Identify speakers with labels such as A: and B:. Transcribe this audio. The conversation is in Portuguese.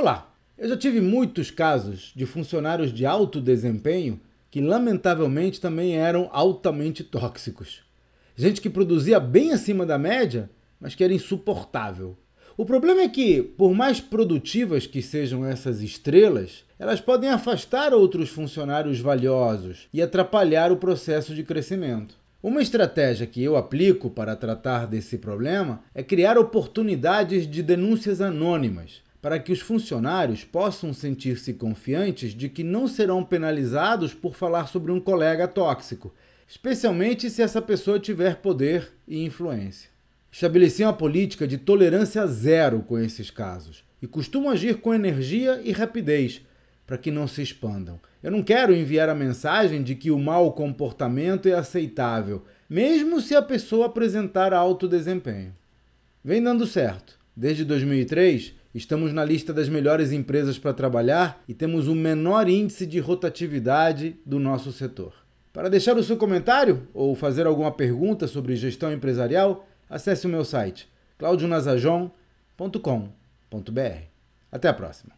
A: Olá! Eu já tive muitos casos de funcionários de alto desempenho que, lamentavelmente, também eram altamente tóxicos. Gente que produzia bem acima da média, mas que era insuportável. O problema é que, por mais produtivas que sejam essas estrelas, elas podem afastar outros funcionários valiosos e atrapalhar o processo de crescimento. Uma estratégia que eu aplico para tratar desse problema é criar oportunidades de denúncias anônimas, para que os funcionários possam sentir-se confiantes de que não serão penalizados por falar sobre um colega tóxico, especialmente se essa pessoa tiver poder e influência. Estabeleci uma política de tolerância zero com esses casos e costumo agir com energia e rapidez para que não se expandam. Eu não quero enviar a mensagem de que o mau comportamento é aceitável, mesmo se a pessoa apresentar alto desempenho. Vem dando certo. Desde 2003, estamos na lista das melhores empresas para trabalhar e temos o menor índice de rotatividade do nosso setor. Para deixar o seu comentário ou fazer alguma pergunta sobre gestão empresarial, acesse o meu site claudionazajon.com.br. Até a próxima.